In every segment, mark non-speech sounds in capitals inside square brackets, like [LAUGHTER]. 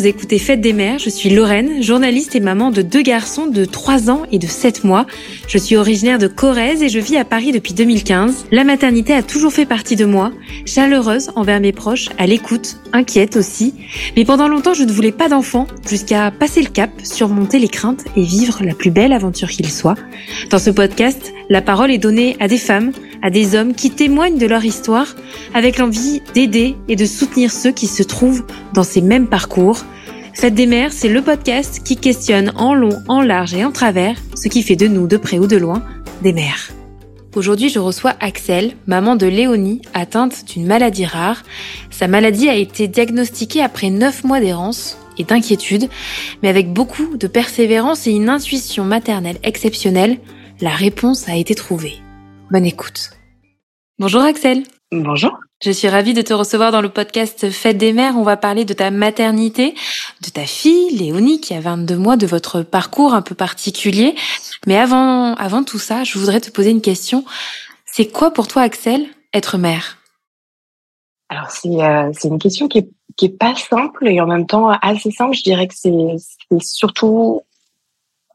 vous écoutez Fête des Mères, je suis Lorraine, journaliste et maman de deux garçons de 3 ans et de 7 mois. Je suis originaire de Corrèze et je vis à Paris depuis 2015. La maternité a toujours fait partie de moi, chaleureuse envers mes proches, à l'écoute, inquiète aussi. Mais pendant longtemps, je ne voulais pas d'enfants, jusqu'à passer le cap, surmonter les craintes et vivre la plus belle aventure qu'il soit. Dans ce podcast, la parole est donnée à des femmes, à des hommes qui témoignent de leur histoire avec l'envie d'aider et de soutenir ceux qui se trouvent dans ces mêmes parcours. Fête des mères, c'est le podcast qui questionne en long, en large et en travers ce qui fait de nous, de près ou de loin, des mères. Aujourd'hui, je reçois Axel, maman de Léonie, atteinte d'une maladie rare. Sa maladie a été diagnostiquée après 9 mois d'errance et d'inquiétude, mais avec beaucoup de persévérance et une intuition maternelle exceptionnelle, la réponse a été trouvée. Bonne écoute. Bonjour Axel. Bonjour. Je suis ravie de te recevoir dans le podcast Fête des mères. On va parler de ta maternité, de ta fille, Léonie, qui a 22 mois, de votre parcours un peu particulier. Mais avant, avant tout ça, je voudrais te poser une question. C'est quoi pour toi, Axel, être mère? Alors, c'est euh, une question qui est, qui est pas simple et en même temps assez simple. Je dirais que c'est surtout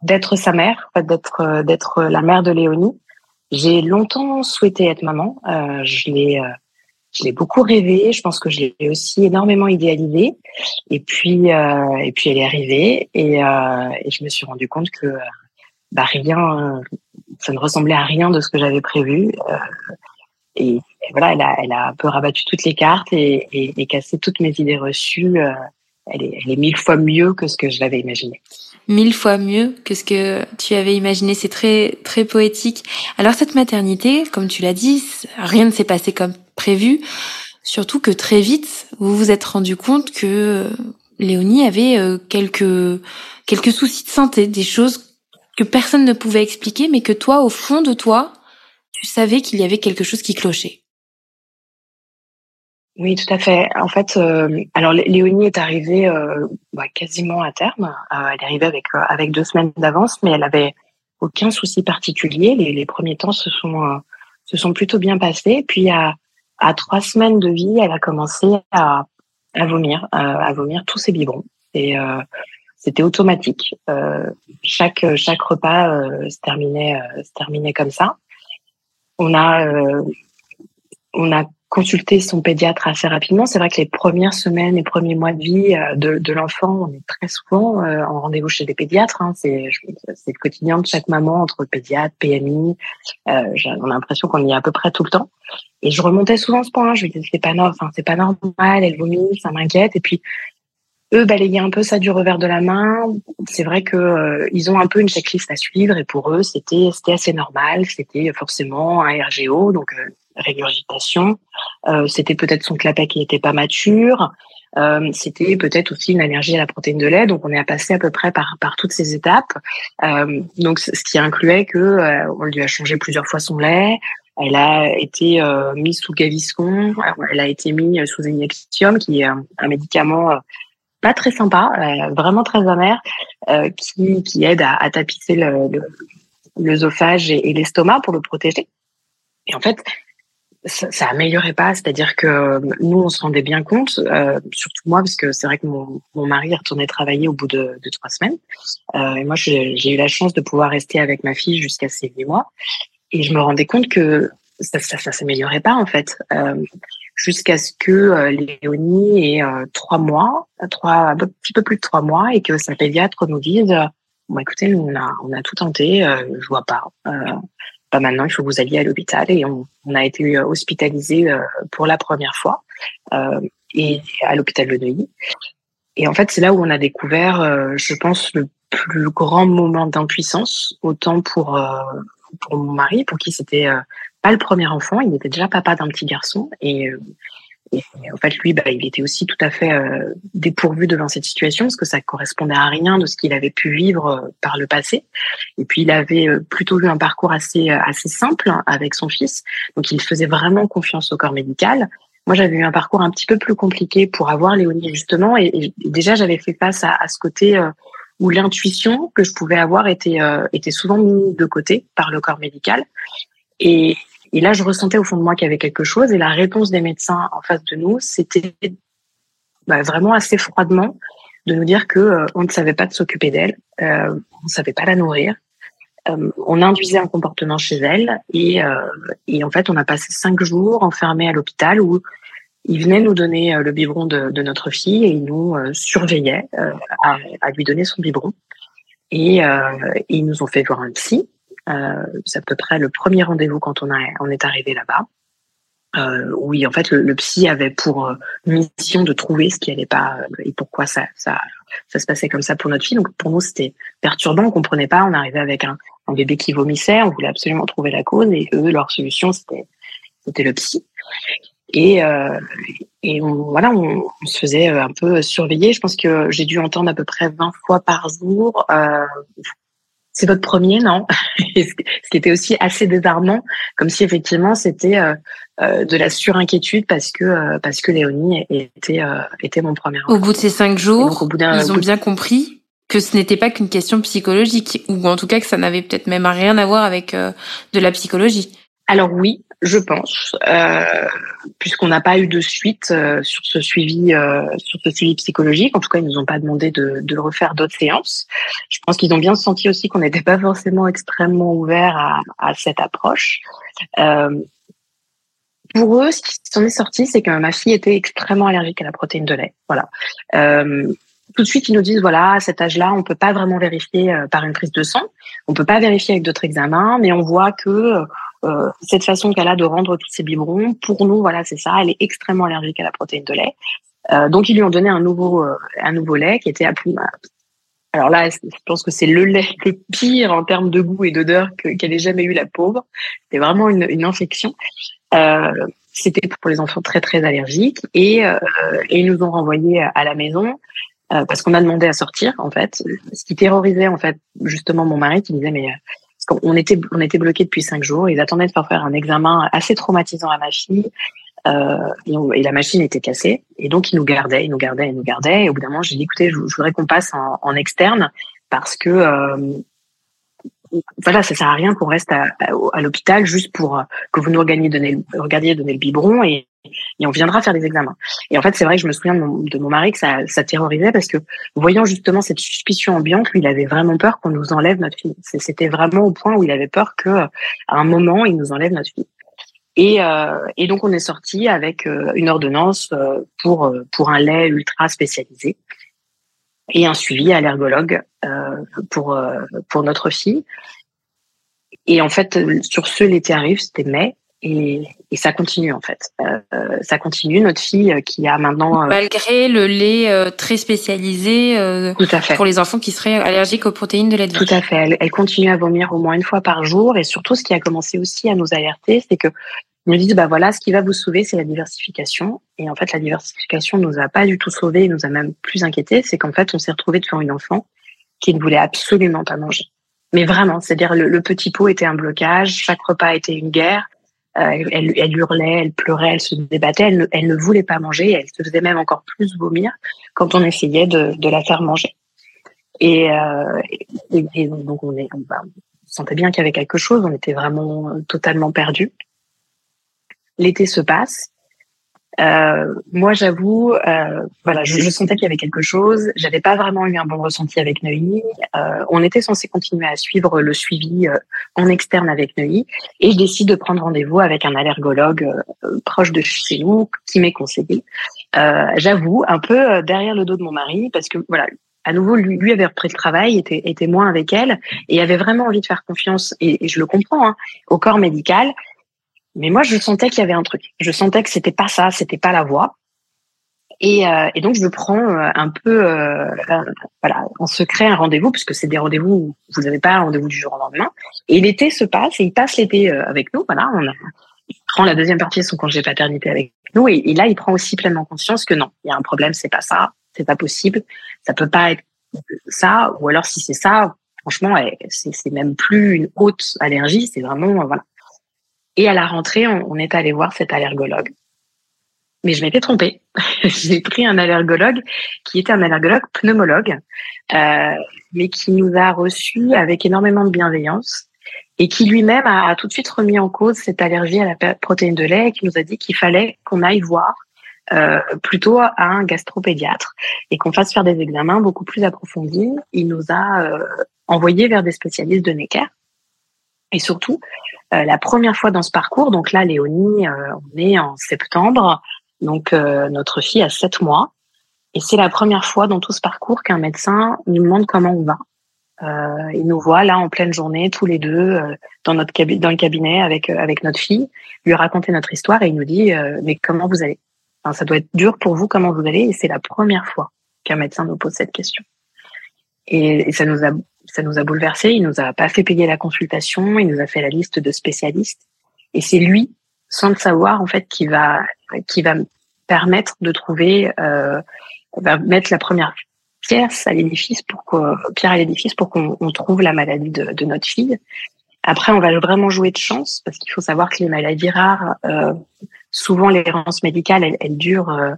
d'être sa mère, d'être d'être la mère de Léonie. J'ai longtemps souhaité être maman. Euh, je l'ai euh, je l'ai beaucoup rêvé. Je pense que je l'ai aussi énormément idéalisé. Et puis, euh, et puis elle est arrivée et, euh, et, je me suis rendu compte que bah, rien, ça ne ressemblait à rien de ce que j'avais prévu. Euh, et, voilà, elle a, elle a un peu rabattu toutes les cartes et, et, et cassé toutes mes idées reçues. Elle est, elle est mille fois mieux que ce que je l'avais imaginé mille fois mieux que ce que tu avais imaginé. C'est très très poétique. Alors cette maternité, comme tu l'as dit, rien ne s'est passé comme prévu. Surtout que très vite, vous vous êtes rendu compte que euh, Léonie avait euh, quelques quelques soucis de santé, des choses que personne ne pouvait expliquer, mais que toi, au fond de toi, tu savais qu'il y avait quelque chose qui clochait. Oui, tout à fait. En fait, euh, alors Léonie est arrivée bah, quasiment à terme. elle est arrivée avec avec deux semaines d'avance, mais elle avait aucun souci particulier. Les, les premiers temps se sont se sont plutôt bien passés. Puis à à trois semaines de vie, elle a commencé à, à vomir, à, vomir tous ses biberons. Et euh, c'était automatique. Euh, chaque chaque repas euh, se terminait euh, se terminait comme ça. On a euh, on a consulter son pédiatre assez rapidement. C'est vrai que les premières semaines, les premiers mois de vie euh, de, de l'enfant, on est très souvent euh, en rendez-vous chez des pédiatres. Hein. C'est, le quotidien de chaque maman entre pédiatre, PMI. Euh, on a l'impression qu'on y est à peu près tout le temps. Et je remontais souvent ce point. Je lui disais c'est pas normal, enfin, c'est pas normal, elle vomit, ça m'inquiète. Et puis eux balayaient un peu ça du revers de la main. C'est vrai que euh, ils ont un peu une checklist à suivre et pour eux c'était c'était assez normal. C'était forcément un RGO donc régurgitation. Euh, c'était peut-être son clapet qui n'était pas mature. Euh, c'était peut-être aussi une allergie à la protéine de lait. Donc on est à passer à peu près par, par toutes ces étapes. Euh, donc ce qui incluait que euh, on lui a changé plusieurs fois son lait. Elle a été euh, mise sous Gaviscon. Elle a été mise sous Injection, qui est un, médicament pas très sympa, vraiment très amer, qui, qui aide à, à tapisser l'œsophage le, et, et l'estomac pour le protéger. Et en fait, ça, ça améliorait pas, c'est-à-dire que euh, nous on se rendait bien compte, euh, surtout moi parce que c'est vrai que mon, mon mari retourné travailler au bout de, de trois semaines, euh, et moi j'ai eu la chance de pouvoir rester avec ma fille jusqu'à ses huit mois, et je me rendais compte que ça, ça, ça s'améliorait pas en fait, euh, jusqu'à ce que euh, Léonie ait euh, trois mois, trois un petit peu plus de trois mois, et que sa pédiatre nous dise bon écoutez on a on a tout tenté, je vois pas maintenant, il faut que vous alliez à l'hôpital. Et on, a été euh, hospitalisé euh, pour la première fois euh, et à l'hôpital de Neuilly. Et en fait, c'est là où on a découvert, je pense, le plus grand moment d'impuissance, autant pour pour mon mari, pour qui c'était pas le premier enfant, il était déjà papa d'un petit garçon et et en fait, lui, bah, il était aussi tout à fait euh, dépourvu devant cette situation parce que ça correspondait à rien de ce qu'il avait pu vivre euh, par le passé. Et puis, il avait euh, plutôt eu un parcours assez assez simple avec son fils, donc il faisait vraiment confiance au corps médical. Moi, j'avais eu un parcours un petit peu plus compliqué pour avoir Léonie justement, et, et déjà j'avais fait face à, à ce côté où l'intuition que je pouvais avoir était était souvent mise de côté par le corps médical. Et, et là, je ressentais au fond de moi qu'il y avait quelque chose. Et la réponse des médecins en face de nous, c'était bah, vraiment assez froidement de nous dire que on ne savait pas de s'occuper d'elle, on ne savait pas la nourrir. on induisait un comportement chez elle et, et en fait on a passé cinq jours enfermés à l'hôpital où il venait nous donner le biberon de, notre fille et il nous surveillait à, à, lui donner son biberon. Et, ils nous ont fait voir un psy. C'est à peu près le premier rendez-vous quand on, a, on est arrivé là-bas. Euh, oui, en fait, le, psy avait pour euh, mission de trouver ce qui allait pas euh, et pourquoi ça, ça, ça se passait comme ça pour notre fille. Donc pour nous, c'était perturbant, on comprenait pas. On arrivait avec un, un, bébé qui vomissait, on voulait absolument trouver la cause et eux, leur solution, c'était c'était le psy. Et, euh, et voilà, on, on, se faisait un peu surveiller. Je pense que j'ai dû entendre à peu près 20 fois par jour euh, c'est votre premier, non? [LAUGHS] Ce qui était aussi assez désarmant, comme si effectivement c'était euh, euh, de la surinquiétude parce que euh, parce que Léonie était était mon premier. Enfant. Au bout de ces cinq jours, au bout ils ont bien compris que ce n'était pas qu'une question psychologique, ou en tout cas que ça n'avait peut-être même rien à voir avec de la psychologie. Alors oui, je pense, euh, puisqu'on n'a pas eu de suite euh, sur ce suivi, euh, sur ce suivi psychologique. En tout cas, ils nous ont pas demandé de, de refaire d'autres séances. Je pense qu'ils ont bien senti aussi qu'on n'était pas forcément extrêmement ouvert à, à cette approche. Euh, pour eux, ce qui s'en est sorti, c'est que ma fille était extrêmement allergique à la protéine de lait. Voilà. Euh, tout de suite, ils nous disent voilà, à cet âge-là, on peut pas vraiment vérifier euh, par une prise de sang, on peut pas vérifier avec d'autres examens, mais on voit que euh, cette façon qu'elle a de rendre tous ses biberons, pour nous, voilà, c'est ça. Elle est extrêmement allergique à la protéine de lait. Euh, donc ils lui ont donné un nouveau euh, un nouveau lait qui était à alors là, je pense que c'est le lait le pire en termes de goût et d'odeur qu'elle ait jamais eu la pauvre. C'était vraiment une, infection. C'était pour les enfants très très allergiques et, et ils nous ont renvoyés à la maison parce qu'on a demandé à sortir en fait. Ce qui terrorisait en fait justement mon mari qui disait mais on était on était bloqué depuis cinq jours. Ils attendaient de faire faire un examen assez traumatisant à ma fille. Euh, et, la machine était cassée. Et donc, ils nous gardaient, ils nous gardaient, ils nous gardaient. Et au bout d'un moment, j'ai dit, écoutez, je, voudrais qu'on passe en, en, externe parce que euh, voilà, ça sert à rien qu'on reste à, à, l'hôpital juste pour euh, que vous nous regardiez donner, regardiez donner le biberon et, et on viendra faire des examens. Et en fait, c'est vrai je me souviens de mon, de mon mari que ça, ça, terrorisait parce que voyant justement cette suspicion ambiante, lui, il avait vraiment peur qu'on nous enlève notre fille. C'était vraiment au point où il avait peur que à un moment, il nous enlève notre fille. Et, euh, et donc on est sorti avec euh, une ordonnance euh, pour pour un lait ultra spécialisé et un suivi allergologue euh, pour euh, pour notre fille. Et en fait, sur ce, l'été arrive, c'était mai, et, et, ça continue en fait. Euh, ça continue. Notre fille qui a maintenant malgré le lait très spécialisé Tout à fait. pour les enfants qui seraient allergiques aux protéines de lait de Tout à fait. Elle, elle, continue à vomir au moins une fois par jour et surtout ce qui a commencé aussi à nous alerter, c'est que ils nous disent bah voilà, ce qui va vous sauver, c'est la diversification. Et en fait, la diversification nous a pas du tout sauvés, nous a même plus inquiétés. C'est qu'en fait, on s'est retrouvé devant une enfant qui ne voulait absolument pas manger. Mais vraiment, c'est-à-dire le, petit pot était un blocage, chaque repas était une guerre. Euh, elle, elle, hurlait, elle pleurait, elle se débattait, elle ne, elle ne voulait pas manger, elle se faisait même encore plus vomir quand on essayait de, la faire manger. Et, euh, donc on, est, on, on sentait bien qu'il y avait quelque chose, on était vraiment totalement perdus l'été se passe. Euh, moi, j'avoue, euh, voilà, je, sentais qu'il y avait quelque chose. J'avais pas vraiment eu un bon ressenti avec Neuilly. Euh, on était censé continuer à suivre le suivi en externe avec Neuilly, et je décide de prendre rendez-vous avec un allergologue proche de chez nous qui m'est conseillé. J'avoue, un peu derrière le dos de mon mari, parce que voilà, à nouveau, lui, avait repris le travail, était, était moins avec elle, et avait vraiment envie de faire confiance, et, et je le comprends, hein, au corps médical. Mais moi, je sentais qu'il y avait un truc. Je sentais que c'était pas ça, c'était pas la voie. Et, euh, et, donc je prends euh, un peu, euh, voilà, en secret un rendez-vous puisque c'est des rendez-vous où vous n'avez pas un rendez-vous du jour au lendemain. Et l'été se passe et il passe l'été avec nous. Voilà, on il prend la deuxième partie de son congé paternité avec nous et, et, là il prend aussi pleinement conscience que non, il y a un problème, c'est pas ça, c'est pas possible, ça peut pas être ça. Ou alors si c'est ça, franchement, c'est même plus une haute allergie, c'est vraiment voilà, et à la rentrée, on, est allé voir cet allergologue. Mais je m'étais trompée. [LAUGHS] J'ai pris un allergologue qui était un allergologue pneumologue, euh, mais qui nous a reçus avec énormément de bienveillance et qui lui-même a, tout de suite remis en cause cette allergie à la protéine de lait et qui nous a dit qu'il fallait qu'on aille voir euh, plutôt à un gastropédiatre et qu'on fasse faire des examens beaucoup plus approfondis. Il nous a euh, envoyés vers des spécialistes de Necker. Et surtout, la première fois dans ce parcours, donc là, Léonie, on est en septembre, donc notre fille a sept mois. Et c'est la première fois dans tout ce parcours qu'un médecin nous demande comment on va. Euh, il nous voit là en pleine journée, tous les deux, dans notre dans le cabinet avec avec notre fille, lui raconter notre histoire et il nous dit mais comment vous allez? Ça doit être dur pour vous comment vous allez? Et c'est la première fois qu'un médecin nous pose cette question. Et, ça nous a ça nous a bouleversé. Il nous a pas fait payer la consultation. Il nous a fait la liste de spécialistes. Et c'est lui, sans le savoir en fait, qui va qui va permettre de trouver, euh, va mettre la première pierre à l'édifice pour que pierre à l'édifice pour qu'on trouve la maladie de, de, notre fille. Après, on va vraiment jouer de chance parce qu'il faut savoir que les maladies rares, euh, souvent l'errance médicale, elle, elle dure. Euh,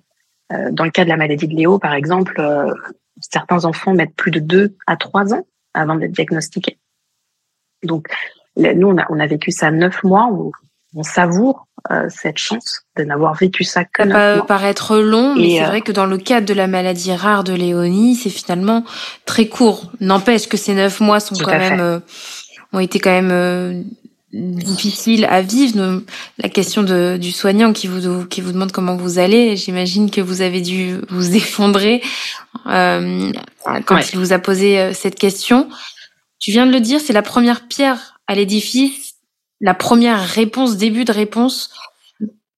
euh, dans le cas de la maladie de Léo, par exemple, euh, certains enfants mettent plus de deux à trois ans avant d'être diagnostiqués. Donc, nous, on a, on a vécu ça neuf mois. On, on savoure cette chance de n'avoir vécu ça que ça peut paraître long, mais c'est vrai que dans le cadre de la maladie rare de Léonie, c'est finalement très court. N'empêche que ces neuf mois sont quand même ont été quand même difficile à vivre. La question de, du soignant qui vous qui vous demande comment vous allez, j'imagine que vous avez dû vous effondrer euh, quand il vous a posé euh, cette question. Tu viens de le dire, c'est la première pierre à l'édifice, la première réponse, début de réponse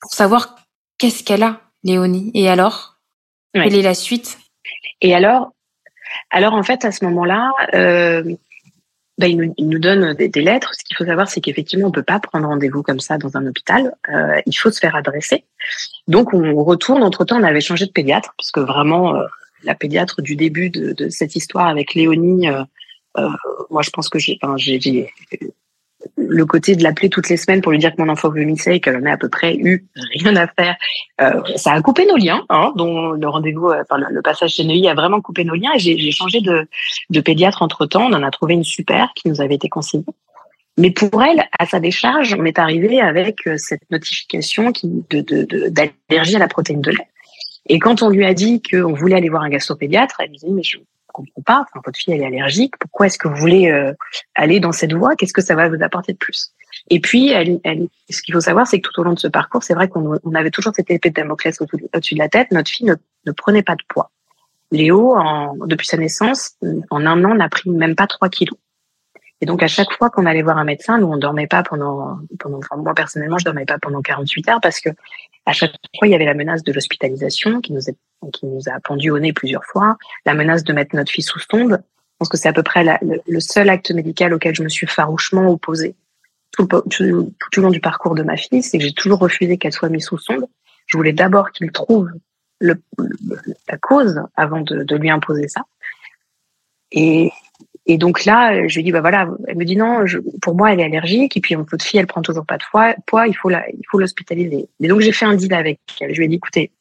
pour savoir qu'est-ce qu'elle a, Léonie. Et alors, quelle est la suite? Et alors, alors en fait à ce moment-là. Euh il, nous, il, nous, donne des, des lettres. Ce qu'il faut savoir, c'est qu'effectivement, on peut pas prendre rendez-vous comme ça dans un hôpital. Euh, il faut se faire adresser. Donc, on retourne. Entre-temps, on avait changé de pédiatre, parce que vraiment, euh, la pédiatre du début de, de, cette histoire avec Léonie, euh, euh moi, je pense que j'ai, enfin, j'ai, le côté de l'appeler toutes les semaines pour lui dire que mon enfant vomissait et qu'elle en a à peu près eu rien à faire, euh, ça a coupé nos liens, hein, dont le rendez-vous, euh, enfin, le passage chez Neuilly a vraiment coupé nos liens. Et j'ai changé de, de pédiatre entre temps. On en a trouvé une super qui nous avait été conseillée. Mais pour elle, à sa décharge, on est arrivé avec euh, cette notification d'allergie à la protéine de lait. Et quand on lui a dit qu'on voulait aller voir un gastropédiatre, elle me dit mais je comprends pas. Enfin, votre fille elle est allergique. Pourquoi est-ce que vous voulez euh, aller dans cette voie? Qu'est-ce que ça va vous apporter de plus? Et puis, ce qu'il faut savoir, c'est que tout au long de ce parcours, c'est vrai qu'on on avait toujours cette épée de Damoclès au-dessus de la tête. Notre fille ne, prenait pas de poids. Léo, depuis sa naissance, en un an, n'a pris même pas 3 kilos. Et donc, à chaque fois qu'on allait voir un médecin, nous, on dormait pas pendant, pendant moi, personnellement, je dormais pas pendant 48 heures parce que à chaque fois, il y avait la menace de l'hospitalisation qui nous, a pendu au nez plusieurs fois, la menace de mettre notre fille sous sonde. Je pense que c'est à peu près le, seul acte médical auquel je me suis farouchement opposée tout, au long du parcours de ma fille, c'est que j'ai toujours refusé qu'elle soit mise sous sonde. Je voulais d'abord qu'il trouve le, la cause avant de, lui imposer ça. Et donc là, je lui dis bah voilà, elle me dit non, pour moi elle est allergique et puis votre fille elle prend toujours pas de poids, poids il faut il faut l'hospitaliser. Et donc j'ai fait un deal avec elle. Je lui ai dit écoutez,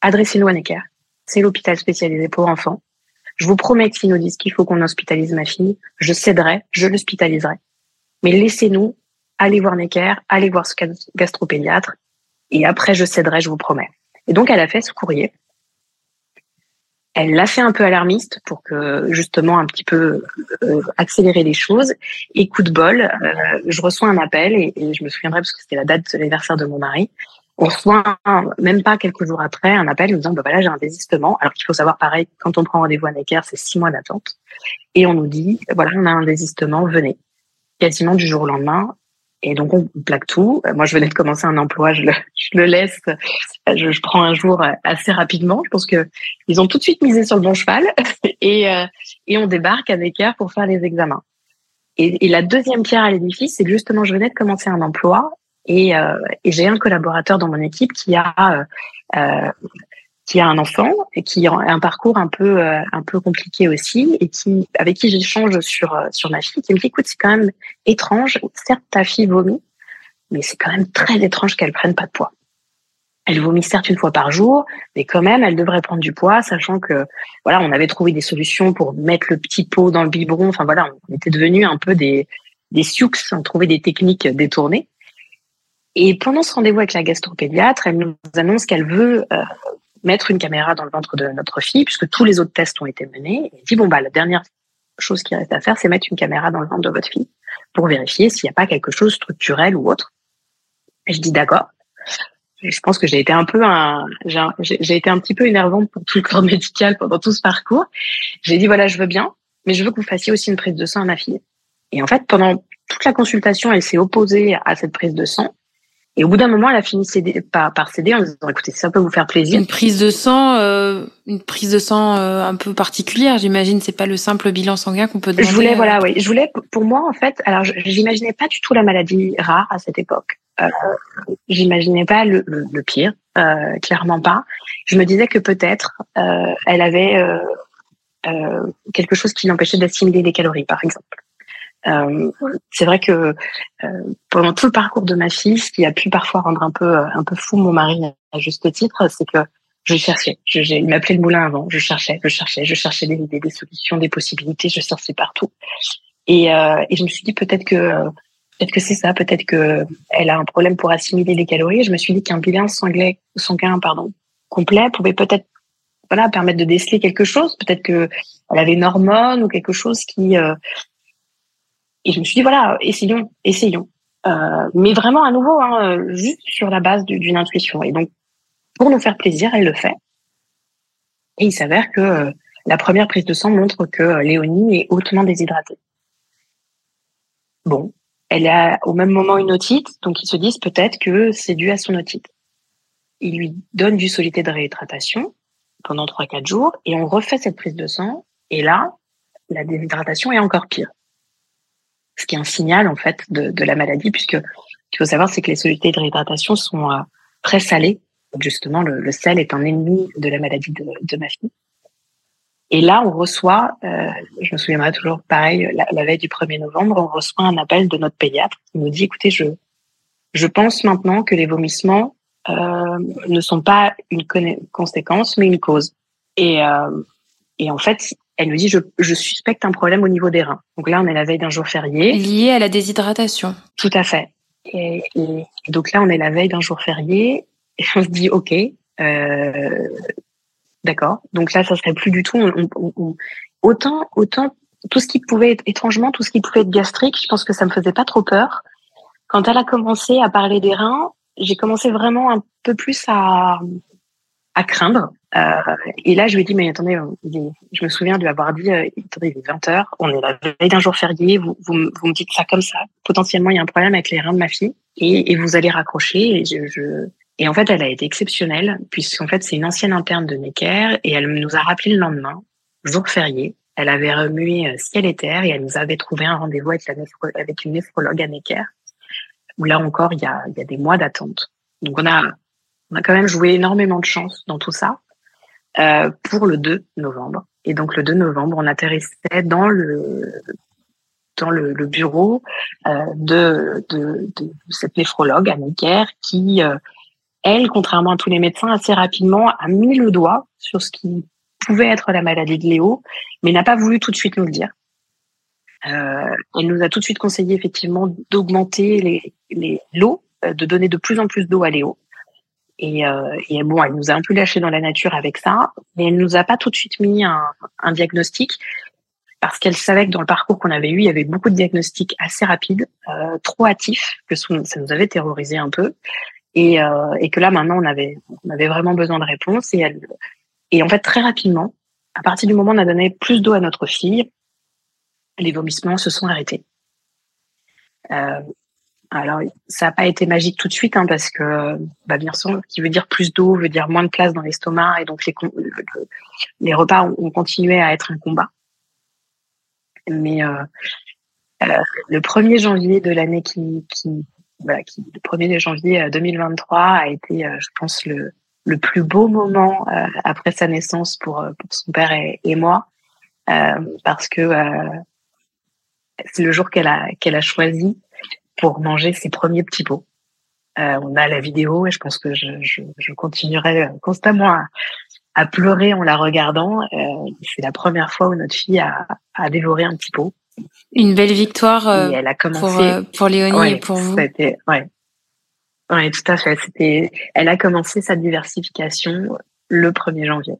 adressez-nous à Necker, c'est l'hôpital spécialisé pour enfants. Je vous promets que s'ils nous disent qu'il faut qu'on hospitalise ma fille, je céderai, je l'hospitaliserai. Mais laissez-nous aller voir Necker, aller voir ce gastropédiatre et après je céderai, je vous promets. Et donc elle a fait ce courrier. Elle l'a fait un peu alarmiste pour que justement un petit peu euh, accélérer les choses. Et coup de bol, euh, je reçois un appel et, je me souviendrai parce que c'était la date de l'anniversaire de mon mari. On reçoit même pas quelques jours après un appel nous disant bah voilà j'ai un désistement. Alors qu'il faut savoir pareil quand on prend rendez-vous à Necker c'est six mois d'attente et on nous dit voilà on a un désistement venez quasiment du jour au lendemain et donc, on plaque tout. Moi, je venais de commencer un emploi, je le, je le laisse, je, je, prends un jour assez rapidement. Je pense que ils ont tout de suite misé sur le bon cheval [LAUGHS] et, euh, et on débarque à Necker pour faire les examens. Et, et la deuxième pierre à l'édifice, c'est que justement, je venais de commencer un emploi et, euh, et j'ai un collaborateur dans mon équipe qui a euh, euh qui a un enfant et qui a un parcours un peu euh, un peu compliqué aussi et qui avec qui j'échange sur euh, sur ma fille qui me dit écoute c'est quand même étrange. Certes ta fille vomit mais c'est quand même très étrange qu'elle prenne pas de poids. Elle vomit certes une fois par jour mais quand même elle devrait prendre du poids sachant que voilà on avait trouvé des solutions pour mettre le petit pot dans le biberon. Enfin voilà on était devenus un peu des des sioux on trouvait des techniques détournées. Et pendant ce rendez-vous avec la gastropédiatre, elle nous annonce qu'elle veut euh, mettre une caméra dans le ventre de notre fille, puisque tous les autres tests ont été menés. Elle dit, bon, bah, la dernière chose qui reste à faire, c'est mettre une caméra dans le ventre de votre fille pour vérifier s'il n'y a pas quelque chose structurel ou autre. Et je dis, d'accord. Je pense que j'ai été un peu un, j'ai été un petit peu énervante pour tout le corps médical pendant tout ce parcours. J'ai dit, voilà, je veux bien, mais je veux que vous fassiez aussi une prise de sang à ma fille. Et en fait, pendant toute la consultation, elle s'est opposée à cette prise de sang. Et au bout d'un moment, elle a fini céder, par, par céder en disant écoutez, ça peut vous faire plaisir. Une prise de sang, euh, une prise de sang euh, un peu particulière, j'imagine. C'est pas le simple bilan sanguin qu'on peut demander. Je voulais, voilà, oui. Je voulais, pour moi, en fait, alors j'imaginais pas du tout la maladie rare à cette époque. Euh, j'imaginais pas le, le, pire, euh, clairement pas. Je me disais que peut-être euh, elle avait quelque chose qui l'empêchait d'assimiler les calories, par exemple. Euh, c'est vrai que euh, pendant tout le parcours de ma fille, ce qui a pu parfois rendre un peu euh, un peu fou mon mari à juste titre, c'est que je cherchais. Je, il m'appelait le moulin avant. Je cherchais, je cherchais, je cherchais des idées, des solutions, des possibilités. Je cherchais partout. Et, euh, et je me suis dit peut-être que peut-être que c'est ça. Peut-être que elle a un problème pour assimiler les calories. je me suis dit qu'un bilan sanguin, sanguin pardon, complet pouvait peut-être voilà permettre de déceler quelque chose. Peut-être que elle avait une hormone ou quelque chose qui euh, et je me suis dit, voilà, essayons, essayons. Euh, mais vraiment à nouveau, hein, juste sur la base d'une intuition. Et donc, pour nous faire plaisir, elle le fait. Et il s'avère que euh, la première prise de sang montre que euh, Léonie est hautement déshydratée. Bon, elle a au même moment une otite, donc ils se disent peut-être que c'est dû à son otite. Ils lui donnent du solité de réhydratation pendant 3-4 jours et on refait cette prise de sang. Et là, la déshydratation est encore pire ce qui est un signal en fait de, de la maladie, puisque qu'il faut savoir, c'est que les solutés de réhydratation sont euh, très salées. justement, le, le, sel est un ennemi de la maladie de, de ma fille. Et là, on reçoit, euh, je me souviendrai toujours pareil, la, veille du 1er novembre, on reçoit un appel de notre pédiatre qui nous dit, écoutez, je, je pense maintenant que les vomissements euh, ne sont pas une conséquence, mais une cause. Et, euh, et en fait, elle nous dit je, je, suspecte un problème au niveau des reins. Donc là, on est la veille d'un jour férié. Lié à la déshydratation. Tout à fait. Et, donc là, on est la veille d'un jour férié et on se dit ok, euh, d'accord. Donc là, ça serait plus du tout. autant, autant tout ce qui pouvait être étrangement, tout ce qui pouvait être gastrique, je pense que ça me faisait pas trop peur. Quand elle a commencé à parler des reins, j'ai commencé vraiment un peu plus à à craindre. Euh, et là, je lui ai dit, mais attendez, je me souviens de lui avoir dit, euh, attendez, il est 20 h on est la veille d'un jour férié, vous, vous, vous, me dites ça comme ça. Potentiellement, il y a un problème avec les reins de ma fille et, et vous allez raccrocher. Et, je, je... et en fait, elle a été exceptionnelle puisqu'en fait, c'est une ancienne interne de Necker et elle nous a rappelé le lendemain, jour férié. Elle avait remué euh, ciel et terre et elle nous avait trouvé un rendez-vous avec, la avec une néphrologue à Necker où là encore, il y a, il y a des mois d'attente. Donc, on a on a quand même joué énormément de chance dans tout ça euh, pour le 2 novembre. Et donc le 2 novembre, on atterrissait dans le dans le, le bureau euh, de, de, de, cette néphrologue, Anne qui, euh, elle, contrairement à tous les médecins, assez rapidement a mis le doigt sur ce qui pouvait être la maladie de Léo, mais n'a pas voulu tout de suite nous le dire. Euh, elle nous a tout de suite conseillé effectivement d'augmenter les, les l'eau, euh, de donner de plus en plus d'eau à Léo. Et, euh, et, bon, elle nous a un peu lâché dans la nature avec ça, mais elle nous a pas tout de suite mis un, un diagnostic parce qu'elle savait que dans le parcours qu'on avait eu, il y avait beaucoup de diagnostics assez rapides, euh, trop hâtifs, que ça nous avait terrorisé un peu, et, euh, et que là maintenant on avait, on avait vraiment besoin de réponses. Et, elle, et en fait très rapidement, à partir du moment où on a donné plus d'eau à notre fille, les vomissements se sont arrêtés. Euh, alors, ça n'a pas été magique tout de suite, hein, parce que, bah, bien sûr, qui veut dire plus d'eau, veut dire moins de place dans l'estomac, et donc les, repas ont, continué à être un combat. Mais euh, euh, le 1er janvier de l'année qui, qui, voilà, qui, le 1er janvier 2023 euh, a été, je pense, le, plus beau moment après sa naissance pour, pour son père et, et moi, parce que c'est le jour qu'elle a qu'elle a choisi pour manger ses premiers petits pots. Euh, on a la vidéo et je pense que je, je, je continuerai constamment à, à, pleurer en la regardant. Euh, c'est la première fois où notre fille a, a dévoré un petit pot. Une belle victoire euh, elle a commencé, pour, euh, pour Léonie et pour vous. C'était, ouais. Tout à fait. C'était, elle a commencé sa diversification le 1er janvier.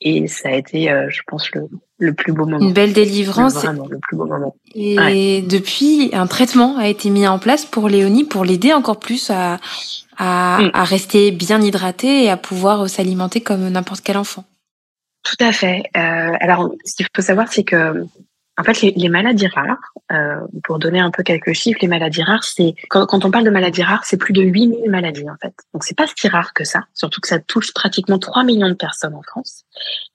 Et ça a été, euh, je pense, le, le, plus beau moment. Une belle délivrance. Vraiment, le plus beau moment. Et depuis, un traitement a été mis en place pour Léonie pour l'aider encore plus à, à, mm. à, rester bien hydratée et à pouvoir s'alimenter comme n'importe quel enfant. Tout à fait. Euh, alors, ce qu'il faut savoir, c'est que en fait, les, maladies rares, euh, pour donner un peu quelques chiffres, les maladies rares, c'est quand, quand, on parle de maladies rares, c'est plus de 8000 maladies en fait. Donc c'est pas si rare que ça, surtout que ça touche pratiquement 3 millions de personnes en France.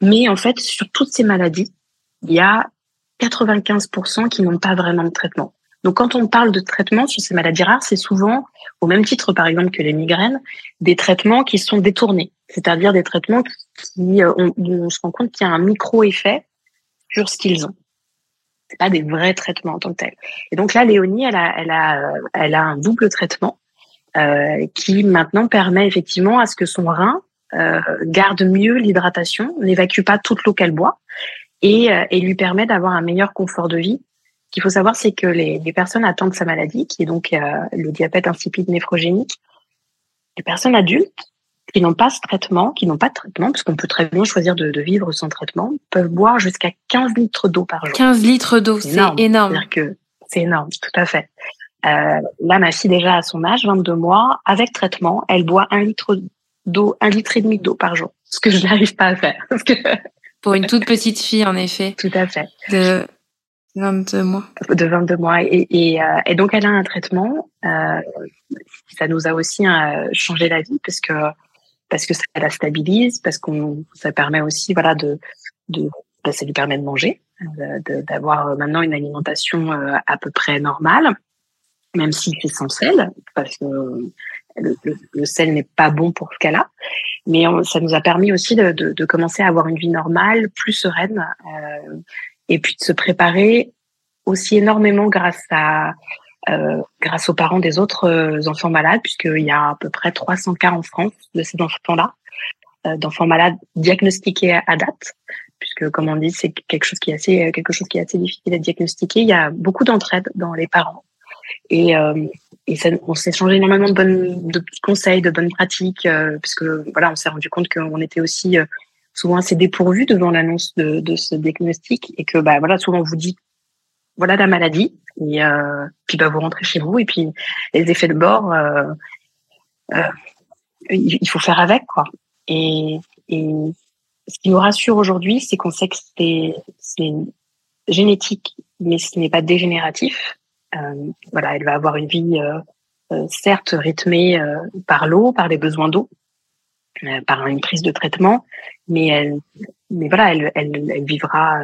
Mais en fait, sur toutes ces maladies, il y a 95% qui n'ont pas vraiment de traitement. Donc quand on parle de traitement sur ces maladies rares, c'est souvent, au même titre par exemple que les migraines, des traitements qui sont détournés, c'est-à-dire des traitements qui, euh, on, on se rend compte qu'il y a un micro-effet sur ce qu'ils ont c'est pas des vrais traitements en tant que tels. Et donc là, Léonie, elle a, elle a, elle a un double traitement euh, qui maintenant permet effectivement à ce que son rein euh, garde mieux l'hydratation, n'évacue pas toute l'eau qu'elle boit et, euh, et lui permet d'avoir un meilleur confort de vie. Ce qu'il faut savoir, c'est que les, les, personnes atteintes de sa maladie, qui est donc euh, le diabète insipide néphrogénique, les personnes adultes qui n'ont pas ce traitement, qui n'ont pas de traitement, parce qu'on peut très bien choisir de, de, vivre sans traitement, peuvent boire jusqu'à 15 litres d'eau par jour. 15 litres d'eau, c'est énorme. énorme. que c'est énorme, tout à fait. Euh, là, ma fille déjà à son âge, 22 mois, avec traitement, elle boit un litre d'eau, un litre et demi d'eau par jour, [LAUGHS] ce que je n'arrive pas à faire. [LAUGHS] Pour une toute petite fille, en effet. Tout à fait. De 22 mois. De 22 mois. Et, et, euh, et donc, elle a un traitement. Euh, ça nous a aussi euh, changé la vie parce que parce que ça la stabilise, parce qu'on ça permet aussi voilà de de bah, ça lui permet de manger, d'avoir maintenant une alimentation euh, à peu près normale, même si c'est sans sel, parce que le, le, sel n'est pas bon pour ce cas-là. Mais ça nous a permis aussi de, de, de, commencer à avoir une vie normale, plus sereine, euh, et puis de se préparer aussi énormément grâce à euh, grâce aux parents des autres euh, enfants malades, puisqu'il y a à peu près 300 cas en France de ces enfants-là, euh, d'enfants malades diagnostiqués à, date, puisque comme on dit, c'est quelque chose qui est assez quelque chose qui est assez difficile à diagnostiquer. Il y a beaucoup d'entraide dans les parents. Et, et on s'est changé énormément de bonnes de conseils, de bonnes pratiques, euh, puisque voilà, on s'est rendu compte qu'on était aussi souvent assez dépourvu devant l'annonce de, de, ce diagnostic et que bah voilà, souvent on vous dit voilà la maladie. Et euh, puis bah, vous rentrez chez vous et puis les effets de bord, euh, euh, il faut faire avec quoi. Et, ce qui nous rassure aujourd'hui, c'est qu'on sait que c'est génétique, mais ce n'est pas dégénératif. Euh, voilà, elle va avoir une vie certes rythmée par l'eau, par les besoins d'eau, par une prise de traitement, mais elle, mais voilà, elle, vivra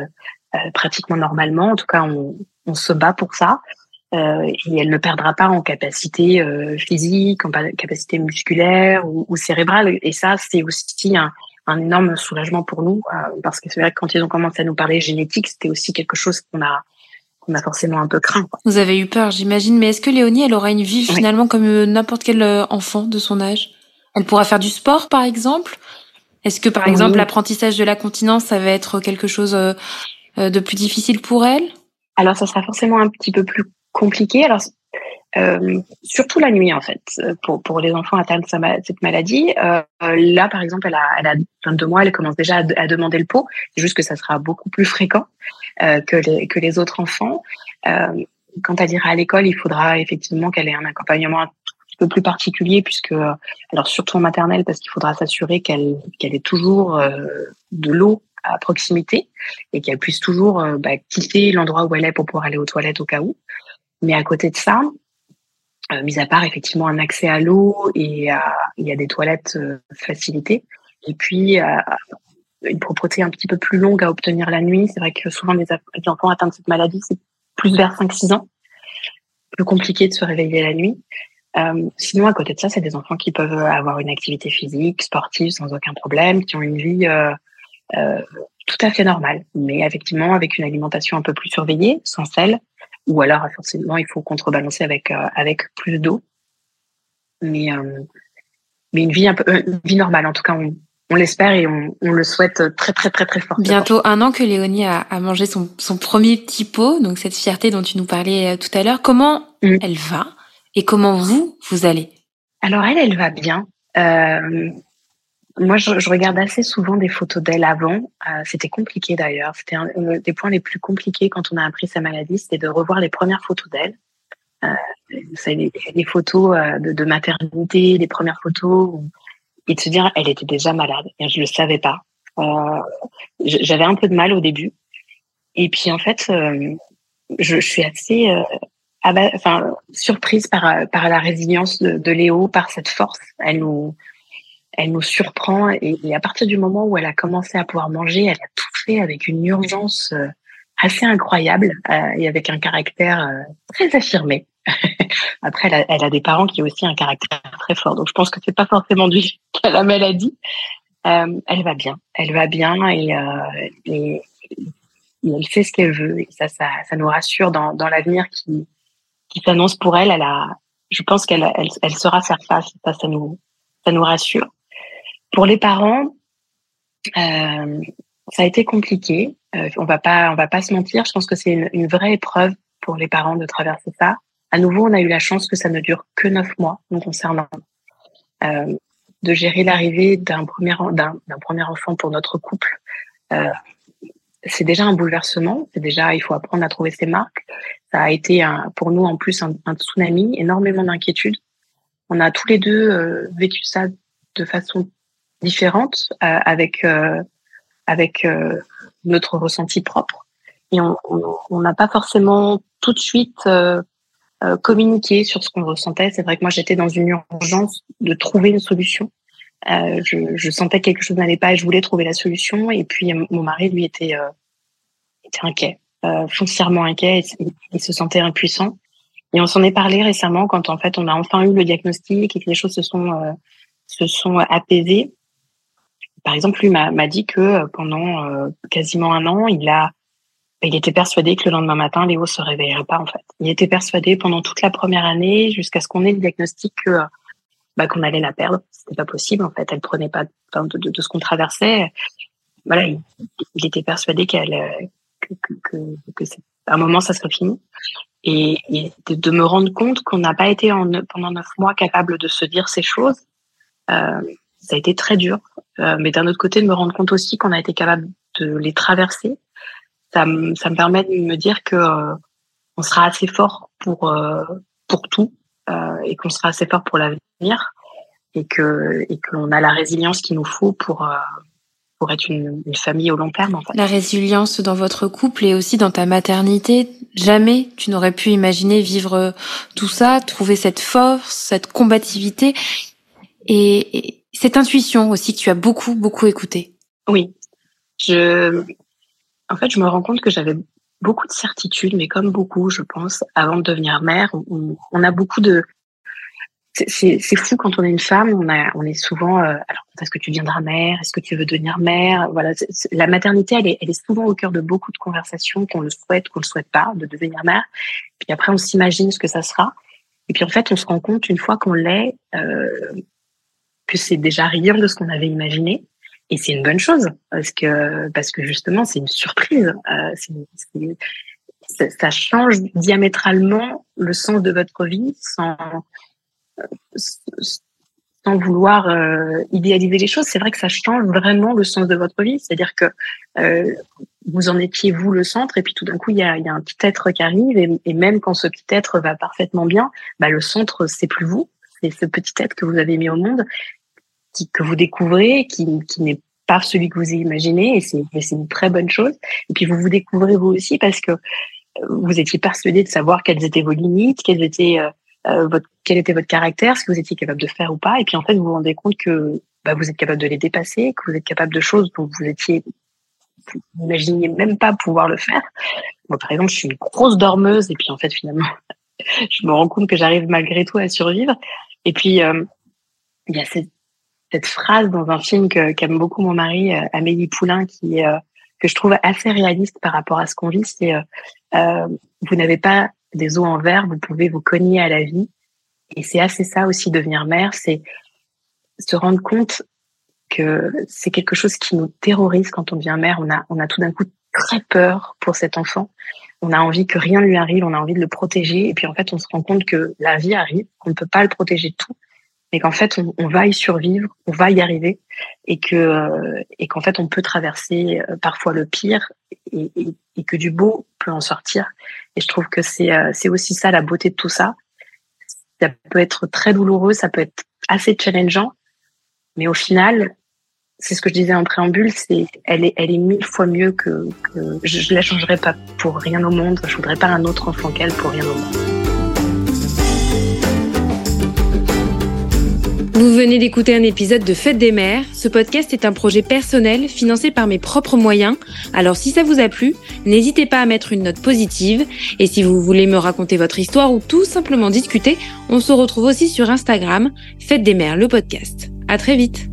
pratiquement normalement. En tout cas, on, on se bat pour ça. Euh, et elle ne perdra pas en capacité euh, physique, en capacité musculaire ou, ou, cérébrale. Et ça, c'est aussi un, un, énorme soulagement pour nous, euh, parce que c'est vrai que quand ils ont commencé à nous parler génétique, c'était aussi quelque chose qu'on a qu'on a forcément un peu craint. Quoi. Vous avez eu peur, j'imagine. Mais est-ce que Léonie, elle aura une vie finalement comme euh, n'importe quel enfant de son âge? Elle pourra faire du sport, par exemple? Est-ce que, par exemple, l'apprentissage de la continence, ça va être quelque chose euh, de plus difficile pour elle? Alors, ça sera forcément un petit peu plus compliqué. Alors, euh, surtout la nuit en fait pour pour les enfants atteints de cette maladie. Euh, là par exemple elle a elle a 22 mois elle commence déjà à, demander le pot. C'est juste que ça sera beaucoup plus fréquent euh, que les que les autres enfants. Euh, quand elle ira à l'école il faudra effectivement qu'elle ait un accompagnement un peu plus particulier puisque alors surtout en maternelle parce qu'il faudra s'assurer qu'elle qu'elle ait toujours de l'eau à proximité et qu'elle puisse toujours euh, bah, quitter l'endroit où elle est pour pouvoir aller aux toilettes au cas où. Mais à côté de ça, euh, mis à part effectivement un accès à l'eau et il y a des toilettes euh, facilitées, et puis une propreté un petit peu plus longue à obtenir la nuit. C'est vrai que souvent les, enfants atteints de cette maladie, c'est plus vers 5-6 ans, plus compliqué de se réveiller la nuit. Sinon, à côté de ça, c'est des enfants qui peuvent avoir une activité physique, sportive, sans aucun problème, qui ont une vie euh, tout à fait normal, mais effectivement avec une alimentation un peu plus surveillée, sans sel, ou alors forcément il faut contrebalancer avec euh, avec plus d'eau. Mais euh, mais une vie un peu une vie normale en tout cas on, on l'espère et on, on, le souhaite très très très très fort. Bientôt un an que Léonie a, a, mangé son, son premier petit pot, donc cette fierté dont tu nous parlais tout à l'heure. Comment mmh. elle va et comment vous vous allez? Alors elle, elle va bien. Euh, moi, je, je, regarde assez souvent des photos d'elle avant. Euh, c'était compliqué d'ailleurs. C'était un, des points les plus compliqués quand on a appris sa maladie, c'était de revoir les premières photos d'elle. Euh, les, les, photos euh, de, de, maternité, les premières photos, et de se dire, elle était déjà malade. Et je le savais pas. Euh, J'avais un peu de mal au début. Et puis en fait, euh, je, je, suis assez euh, enfin, surprise par, par la résilience de, de, Léo, par cette force. Elle nous, elle nous surprend et, à partir du moment où elle a commencé à pouvoir manger, elle a tout fait avec une urgence euh, assez incroyable euh, et avec un caractère euh, très affirmé. [LAUGHS] Après, elle a, des parents qui ont aussi un caractère très fort, donc je pense que c'est pas forcément dû [LAUGHS] à la maladie. Elle va bien, elle va bien et elle fait ce qu'elle veut et ça, ça, ça nous rassure dans, dans l'avenir qui, qui s'annonce pour elle. Elle a, je pense qu'elle, elle, elle saura faire face. Ça, ça nous, ça nous rassure. Pour les parents, euh, ça a été compliqué. Euh, on va pas, on va pas se mentir. Je pense que c'est une, une, vraie épreuve pour les parents de traverser ça. À nouveau, on a eu la chance que ça ne dure que neuf mois nous concernant. Euh, de gérer l'arrivée d'un premier, d'un, premier enfant pour notre couple, euh, c'est déjà un bouleversement. C'est déjà, il faut apprendre à trouver ses marques. Ça a été un, pour nous en plus un, un tsunami, énormément d'inquiétudes. On a tous les deux euh, vécu ça de façon différente, euh, avec euh, avec euh, notre ressenti propre. Et on n'a pas forcément tout de suite euh, euh, communiqué sur ce qu'on ressentait. C'est vrai que moi, j'étais dans une urgence de trouver une solution. Euh, je, je, sentais que quelque chose n'allait pas et je voulais trouver la solution. Et puis, mon mari, lui, était, était inquiet, foncièrement inquiet. Et, il se sentait impuissant. Et on s'en est parlé récemment quand, en fait, on a enfin eu le diagnostic et que les choses se sont, se sont apaisées par exemple, lui m'a dit que euh, pendant euh, quasiment un an, il a, il était persuadé que le lendemain matin, Léo se réveillerait pas en fait. Il était persuadé pendant toute la première année, jusqu'à ce qu'on ait le diagnostic que bah, qu'on allait la perdre. C'était pas possible en fait. Elle prenait pas de, de, de ce qu'on traversait. Voilà, il, était persuadé qu'elle euh, que, que, que, que à un moment ça serait fini. Et, et de, de, me rendre compte qu'on n'a pas été en, pendant neuf mois capable de se dire ces choses. Euh, ça a été très dur. Euh, mais d'un autre côté, de me rendre compte aussi qu'on a été capable de les traverser, ça, me, permet de me dire que euh, on sera assez fort pour euh, pour tout et qu'on sera assez fort pour l'avenir et que et qu'on a la résilience qu'il nous faut pour pour être une, famille au long terme. La résilience dans votre couple et aussi dans ta maternité. Jamais tu n'aurais pu imaginer vivre tout ça, trouver cette force, cette combativité. Et, cette intuition aussi que tu as beaucoup, beaucoup écouté. Oui. Je, en fait, je me rends compte que j'avais beaucoup de certitudes, mais comme beaucoup, je pense, avant de devenir mère, on, a beaucoup de, c'est fou quand on est une femme, on est souvent, euh, alors est-ce que tu deviendras mère, est-ce que tu veux devenir mère, voilà, la maternité, elle est, elle est souvent au cœur de beaucoup de conversations, qu'on le souhaite, qu'on le souhaite pas, de devenir mère. Puis après, on s'imagine ce que ça sera. Et puis en fait, on se rend compte une fois qu'on l'est, euh, que c'est déjà rien de ce qu'on avait imaginé. Et c'est une bonne chose parce que parce que justement c'est une surprise. Euh, c'est, c'est, ça change diamétralement le sens de votre vie sans sans vouloir euh, idéaliser les choses. C'est vrai que ça change vraiment le sens de votre vie. C'est-à-dire que euh, vous en étiez vous le centre et puis tout d'un coup il y a, y a un petit être qui arrive et, et, même quand ce petit être va parfaitement bien, bah, le centre c'est plus vous c'est ce petit être que vous avez mis au monde, qui, que vous découvrez, qui, qui n'est pas celui que vous imaginez, et c'est une très bonne chose. Et puis vous vous découvrez vous aussi parce que euh, vous étiez persuadé de savoir quelles étaient vos limites, quelles étaient euh, euh, votre, quel était votre caractère, ce que vous étiez capable de faire ou pas. Et puis en fait, vous vous rendez compte que bah, vous êtes capable de les dépasser, que vous êtes capable de choses dont vous étiez vous n'imaginiez même pas pouvoir le faire. Moi, par exemple, je suis une grosse dormeuse et puis en fait, finalement, je me rends compte que j'arrive malgré tout à survivre. Et puis, euh, il y a cette, phrase dans un film qu'aime beaucoup mon mari, euh, Amélie Poulain, qui euh, que je trouve assez réaliste par rapport à ce qu'on vit. C'est euh, vous n'avez pas des os en verre, vous pouvez vous cogner à la vie. Et c'est assez ça aussi devenir mère, c'est se rendre compte que c'est quelque chose qui nous terrorise quand on devient mère. On a, on a tout d'un coup très peur pour cet enfant on a envie que rien ne lui arrive, on a envie de le protéger. Et puis en fait, on se rend compte que la vie arrive, qu'on ne peut pas le protéger tout, mais qu'en fait on, va y survivre, on va y arriver, et que et qu'en fait on peut traverser parfois le pire et, et, que du beau peut en sortir. Et je trouve que c'est c'est aussi ça la beauté de tout ça. Ça peut être très douloureux, ça peut être assez challengeant, mais au final, c'est ce que je disais en préambule, c'est elle est elle est mille fois mieux que, je, ne la changerais pas pour rien au monde. Je voudrais pas un autre enfant qu'elle pour rien au monde. Vous venez d'écouter un épisode de Fête des mères. Ce podcast est un projet personnel financé par mes propres moyens. Alors si ça vous a plu, n'hésitez pas à mettre une note positive. Et si vous voulez me raconter votre histoire ou tout simplement discuter, on se retrouve aussi sur Instagram, Fête des mères, le podcast. À très vite.